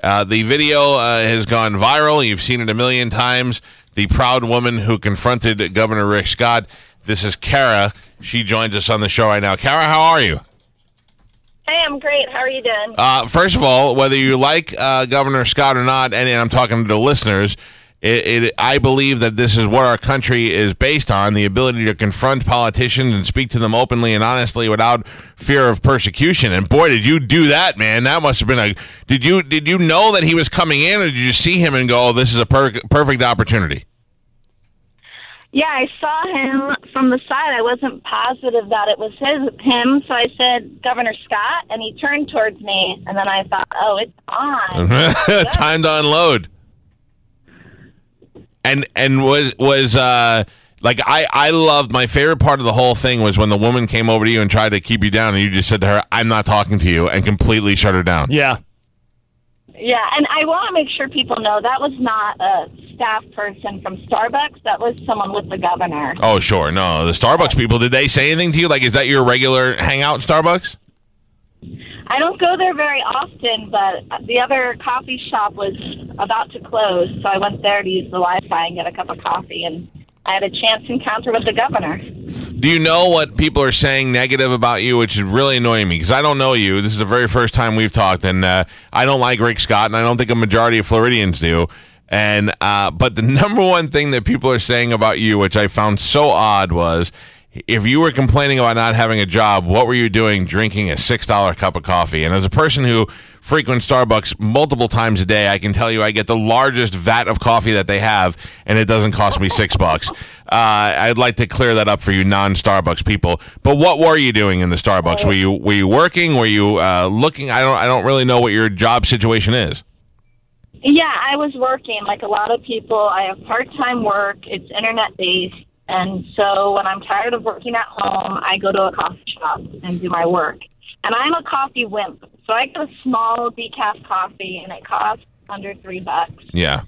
Uh, the video uh, has gone viral. You've seen it a million times. The proud woman who confronted Governor Rick Scott. This is Cara. She joins us on the show right now. Cara, how are you? Hey, I'm great. How are you doing? Uh, first of all, whether you like uh, Governor Scott or not, and I'm talking to the listeners, it, it, I believe that this is what our country is based on the ability to confront politicians and speak to them openly and honestly without fear of persecution. And boy, did you do that, man. That must have been a. Did you did you know that he was coming in, or did you see him and go, oh, this is a per- perfect opportunity? Yeah, I saw him from the side. I wasn't positive that it was his him, so I said Governor Scott, and he turned towards me, and then I thought, oh, it's on. Time to unload. And and was was uh like I I loved my favorite part of the whole thing was when the woman came over to you and tried to keep you down, and you just said to her, "I'm not talking to you," and completely shut her down. Yeah. Yeah, and I want to make sure people know that was not a staff person from Starbucks. That was someone with the governor. Oh, sure. No, the Starbucks people, did they say anything to you? Like, is that your regular hangout Starbucks? I don't go there very often, but the other coffee shop was about to close, so I went there to use the Wi-Fi and get a cup of coffee, and I had a chance encounter with the governor. Do you know what people are saying negative about you, which is really annoying me because I don't know you. This is the very first time we've talked, and uh, I don't like Rick Scott, and I don't think a majority of Floridians do. And uh, but the number one thing that people are saying about you, which I found so odd, was if you were complaining about not having a job, what were you doing drinking a six dollar cup of coffee? And as a person who frequents Starbucks multiple times a day, I can tell you I get the largest vat of coffee that they have, and it doesn't cost me six bucks. Uh, I'd like to clear that up for you non-Starbucks people. But what were you doing in the Starbucks? Were you were you working? Were you uh, looking? I don't I don't really know what your job situation is. Yeah, I was working like a lot of people. I have part-time work. It's internet-based. And so when I'm tired of working at home, I go to a coffee shop and do my work. And I'm a coffee wimp. So I get a small decaf coffee and it costs under three bucks. Yeah.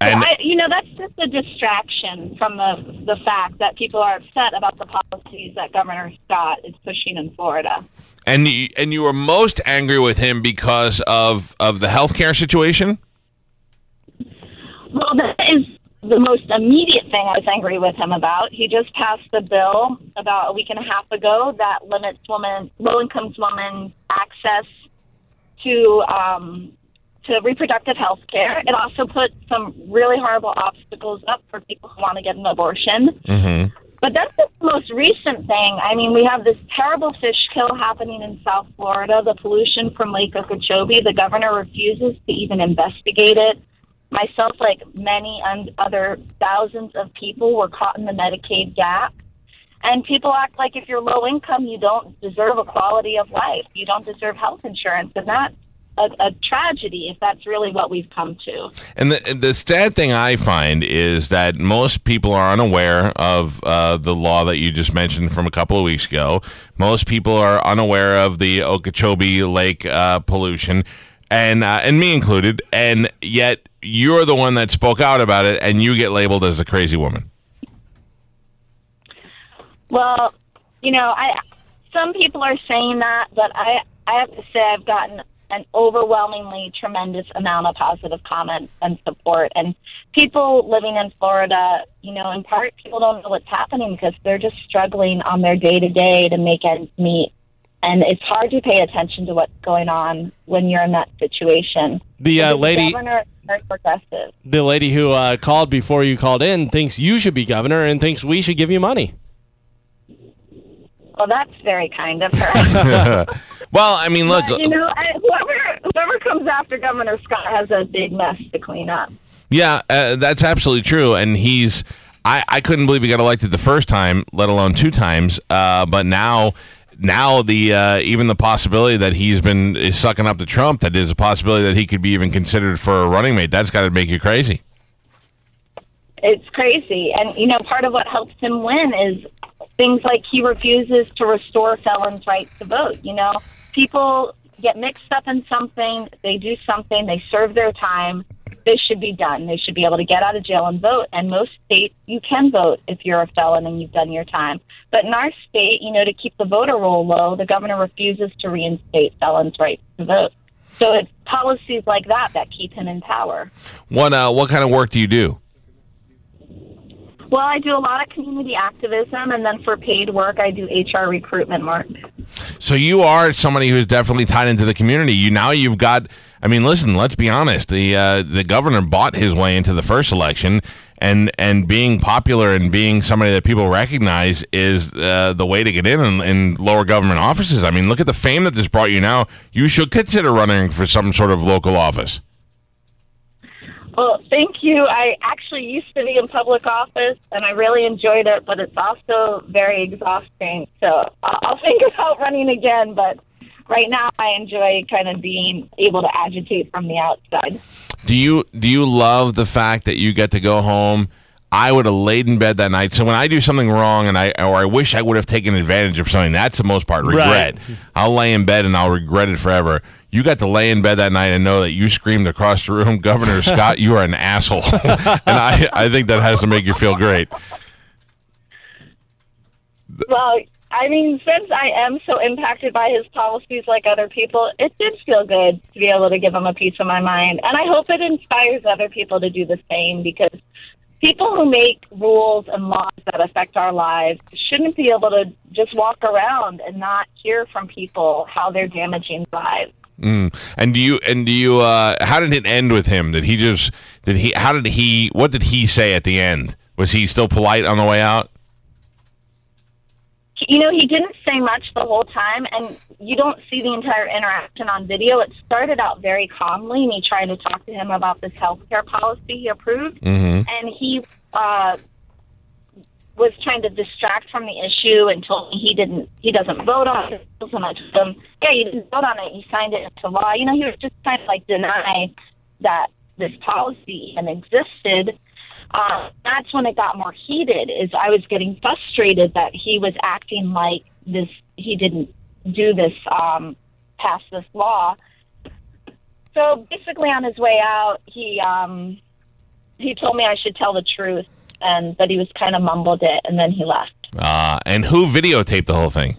And so I, you know, that's just a distraction from the the fact that people are upset about the policies that Governor Scott is pushing in Florida. And you, and you were most angry with him because of of the healthcare situation. Well, that is the most immediate thing I was angry with him about. He just passed a bill about a week and a half ago that limits women, low income women, access to um, to reproductive health care. It also put some really horrible obstacles up for people who want to get an abortion. Mm-hmm. But that's the most recent thing. I mean, we have this terrible fish kill happening in South Florida, the pollution from Lake Okeechobee. The governor refuses to even investigate it myself, like many and other thousands of people, were caught in the Medicaid gap. And people act like if you're low income, you don't deserve a quality of life. You don't deserve health insurance. And that's a, a tragedy if that's really what we've come to. And the, the sad thing I find is that most people are unaware of uh, the law that you just mentioned from a couple of weeks ago. Most people are unaware of the Okeechobee Lake uh, pollution, and uh, and me included. And yet you're the one that spoke out about it, and you get labeled as a crazy woman. Well, you know, I some people are saying that, but I I have to say I've gotten an overwhelmingly tremendous amount of positive comments and support. And people living in Florida, you know, in part, people don't know what's happening because they're just struggling on their day to day to make ends meet. And it's hard to pay attention to what's going on when you're in that situation. The uh, lady. Governor. The lady who uh, called before you called in thinks you should be governor and thinks we should give you money. Well, that's very kind of her. well, I mean, look, but, you know, whoever whoever comes after Governor Scott has a big mess to clean up. Yeah, uh, that's absolutely true, and he's. I, I couldn't believe he got elected the first time, let alone two times. Uh, but now now the uh, even the possibility that he's been is sucking up to Trump, that is a possibility that he could be even considered for a running mate. That's got to make you crazy. It's crazy, and you know, part of what helps him win is things like he refuses to restore felons' rights to vote. You know, people get mixed up in something, they do something, they serve their time, this should be done. They should be able to get out of jail and vote. And most states, you can vote if you're a felon and you've done your time. But in our state, you know, to keep the voter roll low, the governor refuses to reinstate felons' rights to vote. So it's policies like that that keep him in power. What uh, what kind of work do you do? Well, I do a lot of community activism, and then for paid work, I do HR recruitment work. So you are somebody who's definitely tied into the community. You now you've got. I mean, listen. Let's be honest. The uh, the governor bought his way into the first election, and and being popular and being somebody that people recognize is uh, the way to get in, in in lower government offices. I mean, look at the fame that this brought you. Now you should consider running for some sort of local office. Well, thank you. I actually used to be in public office, and I really enjoyed it, but it's also very exhausting. So I'll I'll think about running again, but right now I enjoy kind of being able to agitate from the outside. Do you do you love the fact that you get to go home? I would have laid in bed that night. So when I do something wrong and I or I wish I would have taken advantage of something, that's the most part. Regret. I'll lay in bed and I'll regret it forever. You got to lay in bed that night and know that you screamed across the room, Governor Scott, you are an asshole. and I, I think that has to make you feel great. Well, I mean, since I am so impacted by his policies like other people, it did feel good to be able to give him a piece of my mind. And I hope it inspires other people to do the same because people who make rules and laws that affect our lives shouldn't be able to just walk around and not hear from people how they're damaging lives. Mm. And do you and do you uh how did it end with him? Did he just did he how did he what did he say at the end? Was he still polite on the way out? you know, he didn't say much the whole time, and you don't see the entire interaction on video. It started out very calmly, me trying to talk to him about this healthcare policy he approved, Mhm. and he uh, was trying to distract from the issue and told me he didn't, he doesn't vote on it. Told him, yeah, you didn't vote on it. You signed it into law. You know, he was just trying to like deny that this policy even existed uh, that's when it got more heated. Is I was getting frustrated that he was acting like this. He didn't do this, um, pass this law. So basically, on his way out, he um, he told me I should tell the truth, and that he was kind of mumbled it, and then he left. Uh and who videotaped the whole thing?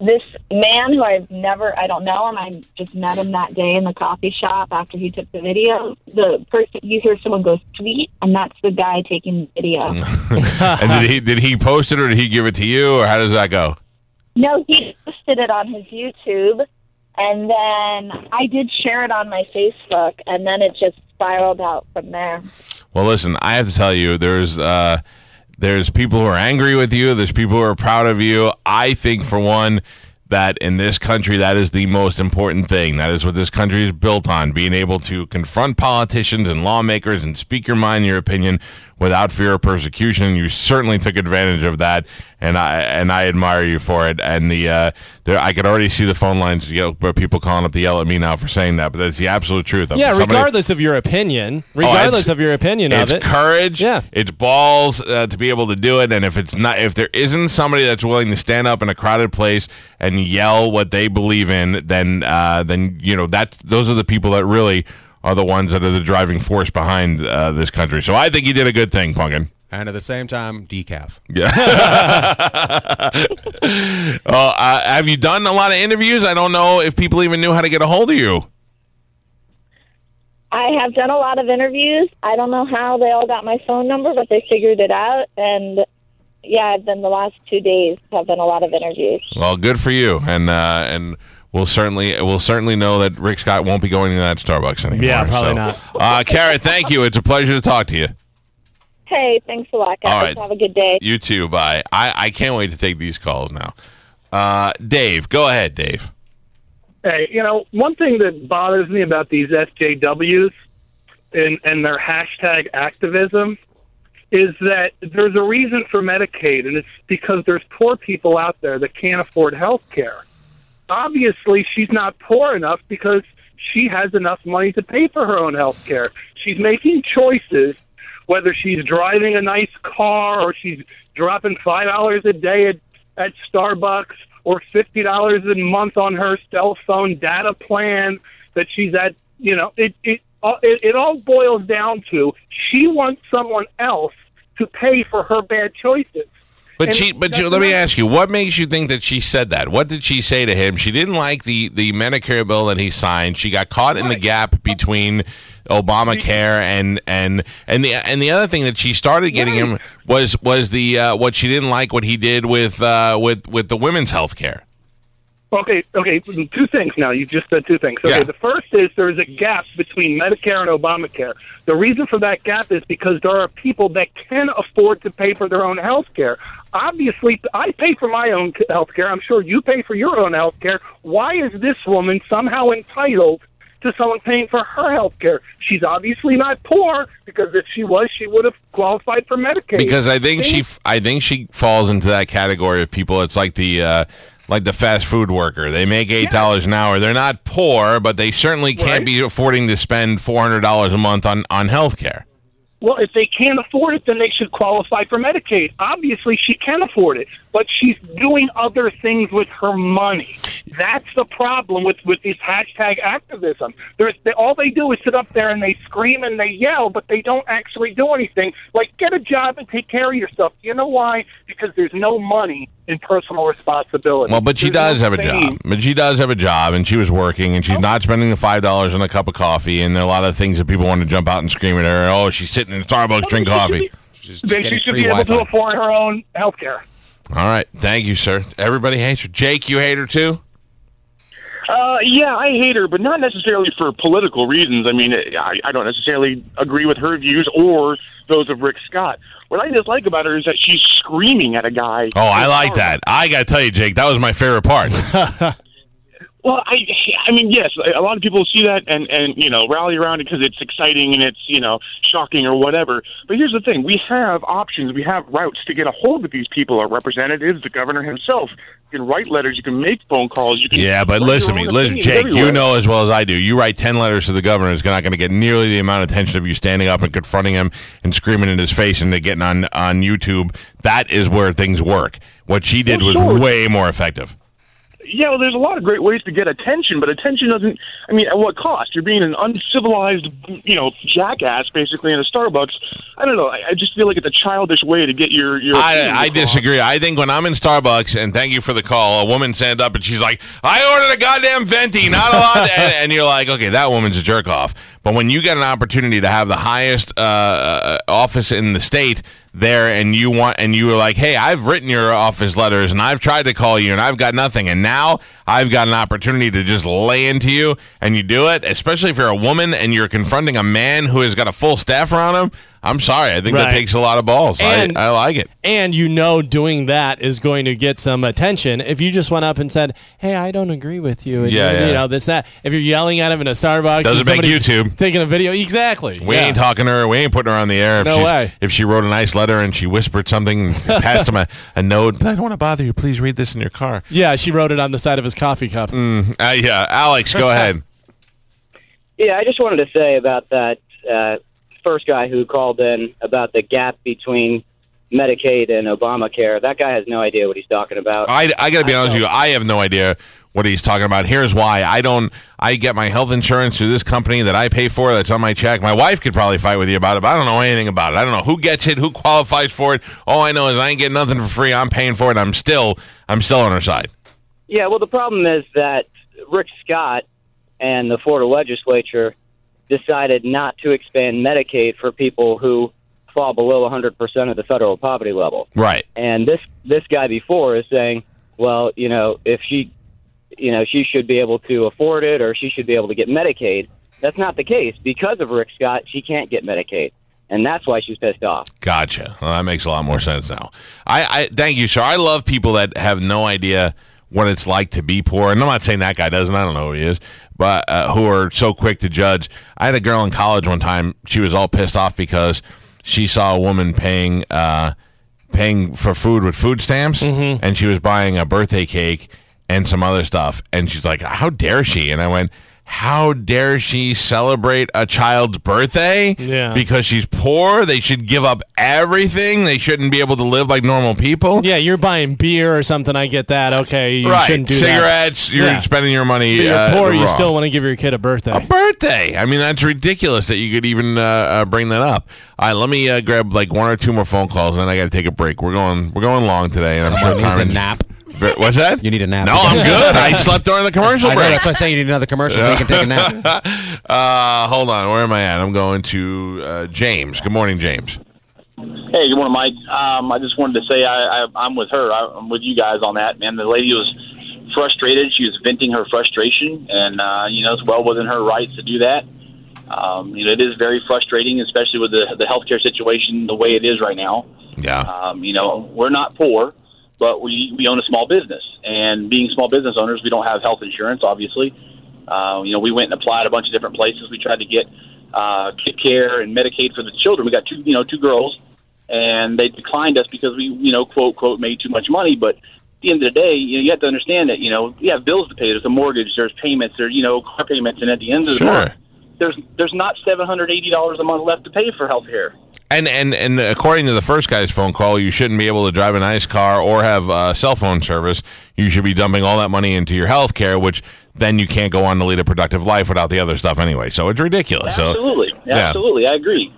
This man who I've never, I don't know him. I just met him that day in the coffee shop after he took the video. The person you hear someone go sweet, and that's the guy taking the video. and did he did he post it or did he give it to you or how does that go? No, he posted it on his YouTube, and then I did share it on my Facebook, and then it just spiraled out from there. Well, listen, I have to tell you, there's uh, there's people who are angry with you. There's people who are proud of you. I think, for one, that in this country, that is the most important thing. That is what this country is built on: being able to confront politicians and lawmakers and speak your mind, your opinion, without fear of persecution. You certainly took advantage of that, and I and I admire you for it. And the uh, there, I could already see the phone lines, you know, people calling up to yell at me now for saying that, but that's the absolute truth. Yeah, Somebody- regardless of your opinion, regardless it's- of your opinion of it's it. courage. Yeah. it's balls uh, to be able to do it. And if it's not, if there isn't somebody that's willing to stand up in a crowded place and yell what they believe in, then uh, then you know that those are the people that really are the ones that are the driving force behind uh, this country. So I think you did a good thing, Punkin. And at the same time, decaf. Yeah. uh, uh, have you done a lot of interviews? I don't know if people even knew how to get a hold of you. I have done a lot of interviews. I don't know how they all got my phone number, but they figured it out. And yeah, I've been the last two days have been a lot of interviews. Well, good for you, and uh, and we'll certainly we'll certainly know that Rick Scott won't be going to that Starbucks anymore. Yeah, probably so. not. Uh, Carrot, thank you. It's a pleasure to talk to you. Hey, thanks a lot, guys. All right. Have a good day. You too. Bye. I, I can't wait to take these calls now. Uh, Dave, go ahead, Dave. Hey, you know, one thing that bothers me about these SJWs and, and their hashtag activism is that there's a reason for Medicaid, and it's because there's poor people out there that can't afford health care. Obviously, she's not poor enough because she has enough money to pay for her own health care. She's making choices, whether she's driving a nice car or she's dropping $5 a day at, at Starbucks or fifty dollars a month on her cell phone data plan that she's at. You know, it it uh, it, it all boils down to she wants someone else to pay for her bad choices. But And she, but you, let me ask you, what makes you think that she said that? What did she say to him? She didn't like the the Medicare bill that he signed. She got caught in the gap between Obamacare and and and the and the other thing that she started getting him was was the uh, what she didn't like what he did with uh, with with the women's health care. Okay, okay, two things now. You just said two things. Okay, Yeah. the first is there is a gap between Medicare and Obamacare. The reason for that gap is because there are people that can afford to pay for their own health care. Obviously, I pay for my own health care. I'm sure you pay for your own health care. Why is this woman somehow entitled to someone paying for her health care? She's obviously not poor because if she was, she would have qualified for Medicaid. because I think she I think she falls into that category of people. It's like the uh, like the fast food worker. They make eight dollars an hour. They're not poor, but they certainly can't Right. be affording to spend four hundred dollars a month on on health care. Well, if they can't afford it, then they should qualify for Medicaid. Obviously, she can afford it, but she's doing other things with her money. That's the problem with with this hashtag activism. There's they, all they do is sit up there and they scream and they yell, but they don't actually do anything. Like get a job and take care of yourself. You know why? Because there's no money in personal responsibility. Well, but she There's does no have a job. But she does have a job, and she was working, and she's oh. not spending the five dollars on a cup of coffee. And there are a lot of things that people want to jump out and scream at her. Oh, she's sitting in Starbucks drinking coffee. She's Then she should be able to Wi-Fi. afford her own health care. All right, thank you, sir. Everybody hates her. Jake, you hate her too. Uh, yeah, I hate her, but not necessarily for political reasons. I mean, I, I don't necessarily agree with her views or those of Rick Scott. What I dislike about her is that she's screaming at a guy. Oh, I like that. I got to tell you, Jake, that was my favorite part. Well, I, I mean, yes, a lot of people see that and and you know rally around it because it's exciting and it's you know shocking or whatever. But here's the thing: we have options, we have routes to get a hold of these people. Our representatives, the governor himself. You can write letters, you can make phone calls. You can Yeah, but listen to me, listen, Jake. You know as well as I do. You write ten letters to the governor, it's not going to get nearly the amount of attention of you standing up and confronting him and screaming in his face and getting on on YouTube. That is where things work. What she did was sure. way more effective. Yeah, well, there's a lot of great ways to get attention, but attention doesn't. I mean, at what cost? You're being an uncivilized, you know, jackass, basically, in a Starbucks. I don't know. I, I just feel like it's a childish way to get your your. I, I disagree. I think when I'm in Starbucks, and thank you for the call, a woman stand up and she's like, I ordered a goddamn venti, not a lot. and, and you're like, okay, that woman's a jerk off. But when you get an opportunity to have the highest uh, uh, office in the state there, and you want, and you were like, hey, I've written your office letters, and I've tried to call you, and I've got nothing, and now I've got an opportunity to just lay into you, and you do it, especially if you're a woman and you're confronting a man who has got a full staff around him. I'm sorry, I think that takes a lot of balls. And- I, I like it. and you know doing that is going to get some attention. If you just went up and said, "Hey, I don't agree with you," and Yeah, you, yeah. you know this that. If you're yelling at him in a Starbucks, Doesn't make YouTube. taking a video, exactly. We Yeah. ain't talking to her. We ain't putting her on the air. If No way. If she wrote a nice letter and she whispered something, passed him a, a note. I don't want to bother you. Please read this in your car. Yeah, she wrote it on the side of his coffee cup. Uh, yeah, Alex, go ahead. Yeah, I just wanted to say about that uh, first guy who called in about the gap between Medicaid and Obamacare. That guy has no idea what he's talking about. I, I got to be honest with you. I have no idea what he's talking about. Here's why. I don't. I get my health insurance through this company that I pay for. That's on my check. My wife could probably fight with you about it, but I don't know anything about it. I don't know who gets it, who qualifies for it. All I know is I ain't getting nothing for free. I'm paying for it. I'm still. I'm still on her side. Yeah, well, the problem is that Rick Scott and the Florida legislature decided not to expand Medicaid for people who fall below 100% of the federal poverty level. Right. And this this guy before is saying, well, you know, if she, you know, she should be able to afford it or she should be able to get Medicaid. That's not the case because of Rick Scott. She can't get Medicaid, and that's why she's pissed off. Gotcha. Well, that makes a lot more sense now. I, I thank you, sir. I love people that have no idea what it's like to be poor, and I'm not saying that guy doesn't. I don't know who he is, but uh, who are so quick to judge. I had a girl in college one time. She was all pissed off because she saw a woman paying uh, paying for food with food stamps, Mm-hmm. and she was buying a birthday cake and some other stuff, and she's like, "How dare she?" And I went. How dare she celebrate a child's birthday? Yeah. Because she's poor. They should give up everything. They shouldn't be able to live like normal people. Yeah, you're buying beer or something. I get that. Okay, you right. shouldn't do that. Cigarettes. You're Yeah. spending your money. But you're uh, poor. You wrong. still want to give your kid a birthday. a birthday. I mean, that's ridiculous that you could even uh, uh, bring that up. All right, let me uh, grab like one or two more phone calls, and I got to take a break. We're going. We're going long today, and I'm sure needs a nap. Ver- What's that? You need a nap. No, I'm good. I slept during the commercial I know, break. that's why I say you need another commercial so you can take a nap. Uh, hold on. Where am I at? I'm going to uh, James. Good morning, James. Hey, good morning, Mike. Um, I just wanted to say I, I, I'm with her. I, I'm with you guys on that, man. The lady was frustrated. She was venting her frustration, and uh, you know it's well within her rights to do that. Um, you know, it is very frustrating, especially with the the healthcare situation the way it is right now. Yeah. Um, you know, we're not poor, but we we own a small business, and being small business owners, we don't have health insurance. Obviously, uh, you know, we went and applied a bunch of different places. We tried to get uh, kid care and Medicaid for the children. We got two, you know, two girls, and they declined us because we, you know, quote quote, made too much money. But at the end of the day, you, know, you have to understand that you know you have bills to pay. There's a mortgage, there's payments, there's you know car payments, and at the end of the Sure. month, there's there's not seven hundred eighty dollars a month left to pay for health care. And and and according to the first guy's phone call, you shouldn't be able to drive a nice car or have uh, cell phone service. You should be dumping all that money into your health care, which then you can't go on to lead a productive life without the other stuff anyway. So it's ridiculous. So Absolutely, yeah. absolutely, I agree.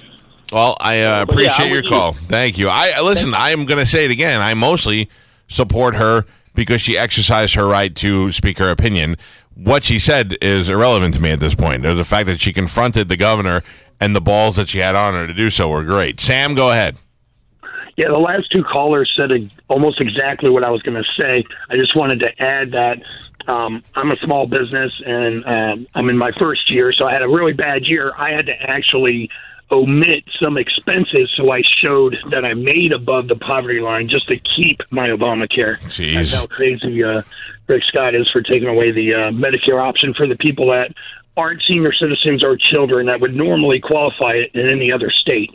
Well, I uh, But yeah, appreciate your with you. call. Thank you. I I- listen. I am going to say it again. I mostly support her because she exercised her right to speak her opinion. What she said is irrelevant to me at this point. The fact that she confronted the governor and the balls that she had on her to do so were great. Sam, go ahead. Yeah, the last two callers said almost exactly what I was going to say. I just wanted to add that um, I'm a small business and um, I'm in my first year, so I had a really bad year. I had to actually omit some expenses so I showed that I made above the poverty line just to keep my Obamacare. Jeez. That's how crazy uh, Rick Scott is for taking away the uh, Medicare option for the people that aren't senior citizens or children that would normally qualify it in any other state.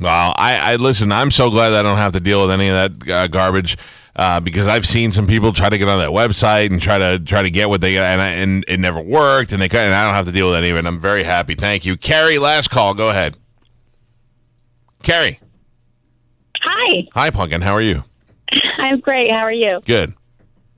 Well, I, I listen. I'm so glad I don't have to deal with any of that uh, garbage uh, because I've seen some people try to get on that website and try to try to get what they got, and, I, and it never worked. And they and I don't have to deal with any of it. I'm very happy. Thank you, Carrie. Last call. Go ahead, Carrie. Hi, Hi, Pumpkin. How are you? I'm great. How are you? Good.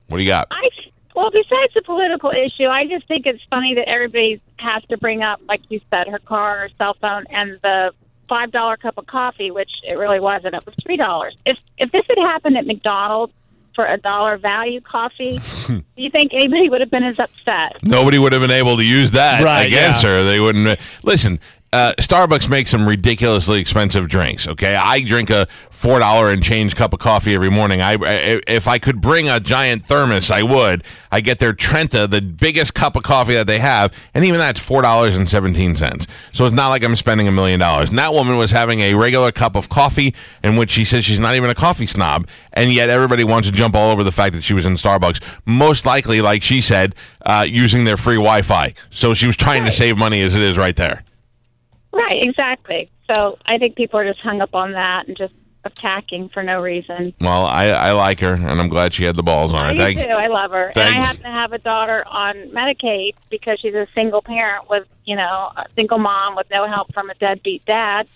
What do you got? I well, besides the political issue, I just think it's funny that everybody has to bring up, like you said, her car, her cell phone, and the five dollar cup of coffee, which it really wasn't. It was three dollars. If if this had happened at McDonald's for a dollar value coffee, do you think anybody would have been as upset? Nobody would have been able to use that Right, against yeah. her. They wouldn't. Uh, listen, uh, Starbucks makes some ridiculously expensive drinks. Okay, I drink a four dollar and change cup of coffee every morning. I, I if I could bring a giant thermos, I would. I get their Trenta, the biggest cup of coffee that they have, and even that's four dollars and seventeen cents. So it's not like I'm spending a million dollars. And that woman was having a regular cup of coffee, in which she says she's not even a coffee snob, and yet everybody wants to jump all over the fact that she was in Starbucks. Most likely, like she said, uh, using their free Wi-Fi. So she was trying to save money as it is right there. Right, exactly. So I think people are just hung up on that and just attacking for no reason. Well, I, I like her, and I'm glad she had the balls on her. I do Thank too. I love her, and thank- I happen to have a daughter on Medicaid because she's a single parent with, you know, a single mom with no help from a deadbeat dad,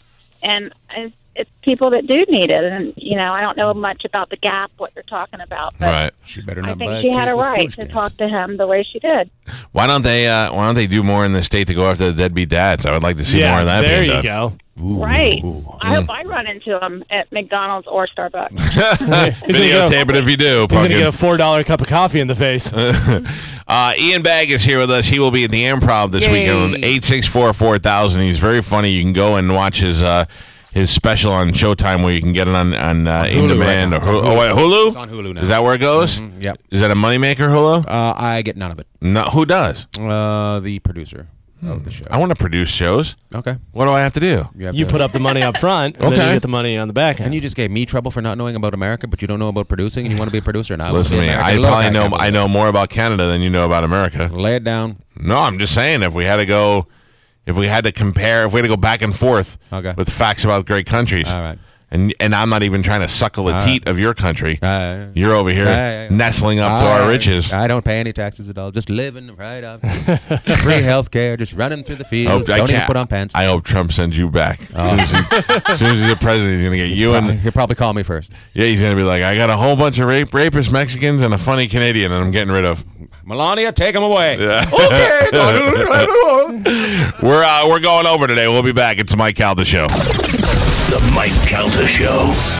and it's, it's people that do need it. And you know, I don't know much about the gap what you're talking about, but Right. She better not. I not think she had a right to talk to him the way she did. Why don't they? Uh, why don't they do more in the state to go after the deadbeat dads? I would like to see yeah, more of that. there being you done. go. right. Mm. I hope I run into him at McDonald's or Starbucks. He's gonna Videotape get it if you do. a- He's gonna get a four dollar cup of coffee in the face. Uh, Ian Bagg is here with us. He will be at the Improv this weekend. Eight six four four thousand. He's very funny. You can go and watch his uh, his special on Showtime, where you can get it on on, uh, in demand right or now. It's Hulu. Oh, wait, Hulu. Hulu. It's on Hulu now. Is that where it goes? Mhm, Yep. Is that a moneymaker, Hulu? Uh, I get none of it. No. Who does? Uh, the producer of the show. I want to produce shows. Okay. What do I have to do? have You to- put up the money up front, and then Okay. you get the money on the back end. And you just gave me trouble for not knowing about America, but you don't know about producing, and you want to be a producer now. Listen to me. I probably know I know more about Canada than you know about America. Lay it down. No, I'm just saying if we had to go, if we had to compare, if we had to go back and forth Okay. with facts about great countries, All right. and and I'm not even trying to suckle a teat of your country. Uh, You're over here Uh, nestling up to our riches. I don't pay any taxes at all. Just living right off. Free health care. Just running through the fields. Oh, I don't even put on pants. I hope Trump sends you back. As, soon as, he, as soon as he's the president, he's going to get you Probably- and he'll probably call me first. yeah, he's going to be like, I got a whole bunch of rape, rapist Mexicans and a funny Canadian, and I'm getting rid of. Melania, take him away. Yeah. Okay. We're uh, we're going over today. We'll be back. It's Mike Calta show. The Mike Calta Show.